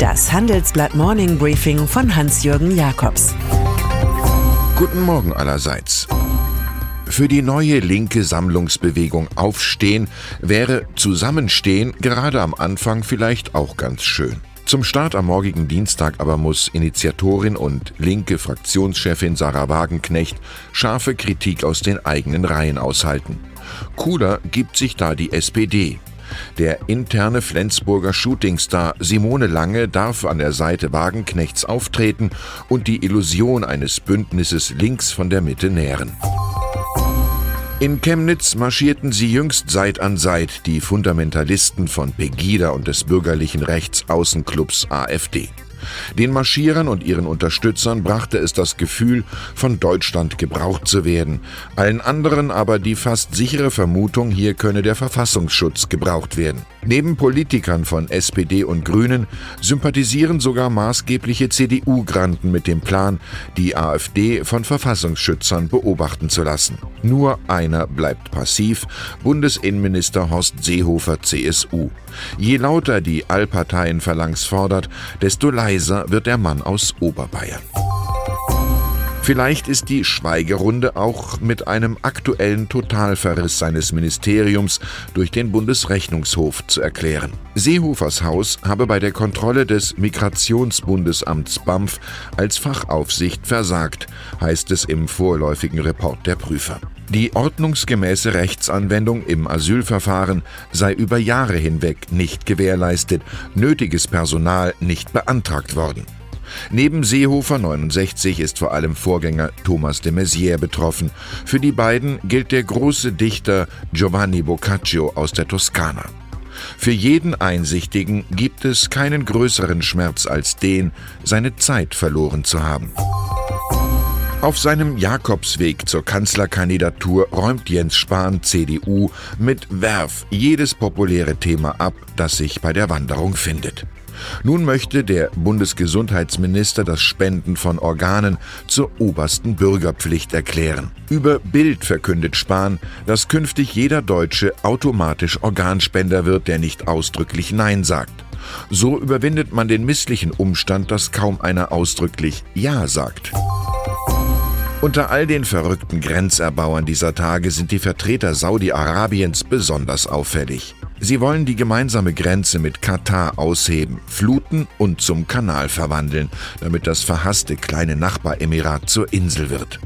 Das Handelsblatt Morning Briefing von Hans-Jürgen Jakobs. Guten Morgen allerseits. Für die neue linke Sammlungsbewegung Aufstehen wäre Zusammenstehen gerade am Anfang vielleicht auch ganz schön. Zum Start am morgigen Dienstag aber muss Initiatorin und linke Fraktionschefin Sarah Wagenknecht scharfe Kritik aus den eigenen Reihen aushalten. Cooler gibt sich da die SPD. Der interne Flensburger Shootingstar Simone Lange darf an der Seite Wagenknechts auftreten und die Illusion eines Bündnisses links von der Mitte nähren. In Chemnitz marschierten sie jüngst Seit an Seit die Fundamentalisten von Pegida und des bürgerlichen Rechtsaußenclubs AfD. Den Marschierern und ihren Unterstützern brachte es das Gefühl, von Deutschland gebraucht zu werden, allen anderen aber die fast sichere Vermutung, hier könne der Verfassungsschutz gebraucht werden. Neben Politikern von SPD und Grünen sympathisieren sogar maßgebliche CDU-Granten mit dem Plan, die AfD von Verfassungsschützern beobachten zu lassen. Nur einer bleibt passiv, Bundesinnenminister Horst Seehofer CSU. Je lauter die Allparteienphalanx fordert, desto leiser wird der Mann aus Oberbayern. Vielleicht ist die Schweigerunde auch mit einem aktuellen Totalverriss seines Ministeriums durch den Bundesrechnungshof zu erklären. Seehofers Haus habe bei der Kontrolle des Migrationsbundesamts BAMF als Fachaufsicht versagt, heißt es im vorläufigen Report der Prüfer. Die ordnungsgemäße Rechtsanwendung im Asylverfahren sei über Jahre hinweg nicht gewährleistet, nötiges Personal nicht beantragt worden. Neben Seehofer 69 ist vor allem Vorgänger Thomas de Maizière betroffen. Für die beiden gilt der große Dichter Giovanni Boccaccio aus der Toskana. Für jeden Einsichtigen gibt es keinen größeren Schmerz als den, seine Zeit verloren zu haben. Auf seinem Jakobsweg zur Kanzlerkandidatur räumt Jens Spahn, CDU, mit Werf jedes populäre Thema ab, das sich bei der Wanderung findet. Nun möchte der Bundesgesundheitsminister das Spenden von Organen zur obersten Bürgerpflicht erklären. Über Bild verkündet Spahn, dass künftig jeder Deutsche automatisch Organspender wird, der nicht ausdrücklich Nein sagt. So überwindet man den misslichen Umstand, dass kaum einer ausdrücklich Ja sagt. Unter all den verrückten Grenzerbauern dieser Tage sind die Vertreter Saudi-Arabiens besonders auffällig. Sie wollen die gemeinsame Grenze mit Katar ausheben, fluten und zum Kanal verwandeln, damit das verhasste kleine Nachbaremirat zur Insel wird.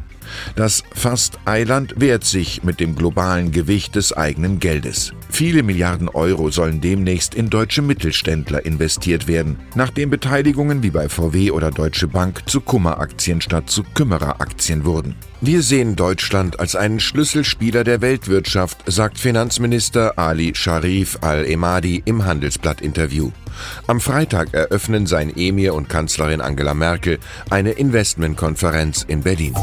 Das Fast-Eiland wehrt sich mit dem globalen Gewicht des eigenen Geldes. Viele Milliarden Euro sollen demnächst in deutsche Mittelständler investiert werden, nachdem Beteiligungen wie bei VW oder Deutsche Bank zu Kummeraktien statt zu Kümmereraktien wurden. Wir sehen Deutschland als einen Schlüsselspieler der Weltwirtschaft, sagt Finanzminister Ali Sharif al-Emadi im Handelsblatt-Interview. Am Freitag eröffnen sein Emir und Kanzlerin Angela Merkel eine Investmentkonferenz in Berlin.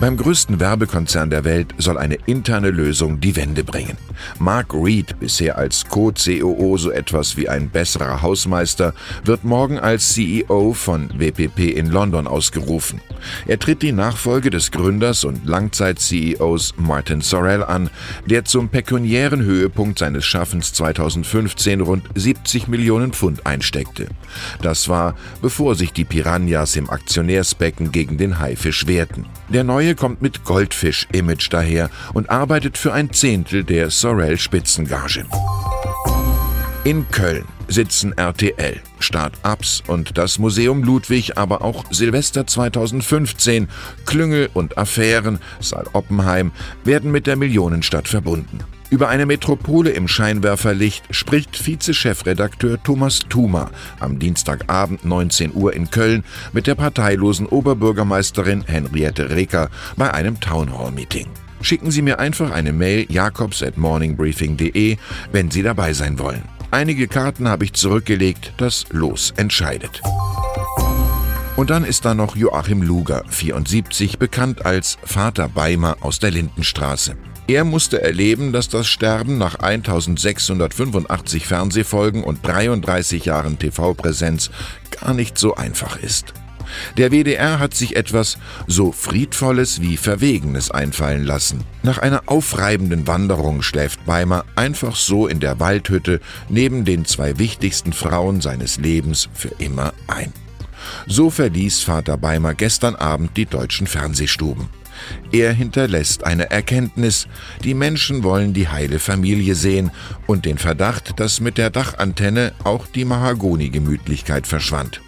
Beim größten Werbekonzern der Welt soll eine interne Lösung die Wende bringen. Mark Reed, bisher als Co-COO so etwas wie ein besserer Hausmeister, wird morgen als CEO von WPP in London ausgerufen. Er tritt die Nachfolge des Gründers und Langzeit-CEOs Martin Sorrell an, der zum pekuniären Höhepunkt seines Schaffens 2015 rund 70 Millionen Pfund einsteckte. Das war, bevor sich die Piranhas im Aktionärsbecken gegen den Haifisch wehrten. Der neue kommt mit Goldfisch-Image daher und arbeitet für ein Zehntel der Sorel-Spitzengage. In Köln sitzen RTL, Start-ups und das Museum Ludwig, aber auch Silvester 2015, Klüngel und Affären, Saal Oppenheim, werden mit der Millionenstadt verbunden. Über eine Metropole im Scheinwerferlicht spricht Vize-Chefredakteur Thomas Thumer am Dienstagabend 19 Uhr in Köln mit der parteilosen Oberbürgermeisterin Henriette Reker bei einem Townhall-Meeting. Schicken Sie mir einfach eine Mail jakobs at morningbriefing.de, wenn Sie dabei sein wollen. Einige Karten habe ich zurückgelegt, das Los entscheidet. Und dann ist da noch Joachim Luger, 74, bekannt als Vater Beimer aus der Lindenstraße. Er musste erleben, dass das Sterben nach 1685 Fernsehfolgen und 33 Jahren TV-Präsenz gar nicht so einfach ist. Der WDR hat sich etwas so Friedvolles wie Verwegenes einfallen lassen. Nach einer aufreibenden Wanderung schläft Beimer einfach so in der Waldhütte neben den zwei wichtigsten Frauen seines Lebens für immer ein. So verließ Vater Beimer gestern Abend die deutschen Fernsehstuben. Er hinterlässt eine Erkenntnis, die Menschen wollen die heile Familie sehen und den Verdacht, dass mit der Dachantenne auch die Mahagoni-Gemütlichkeit verschwand.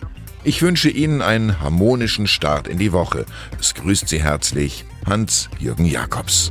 Ich wünsche Ihnen einen harmonischen Start in die Woche. Es grüßt Sie herzlich Hans-Jürgen Jakobs.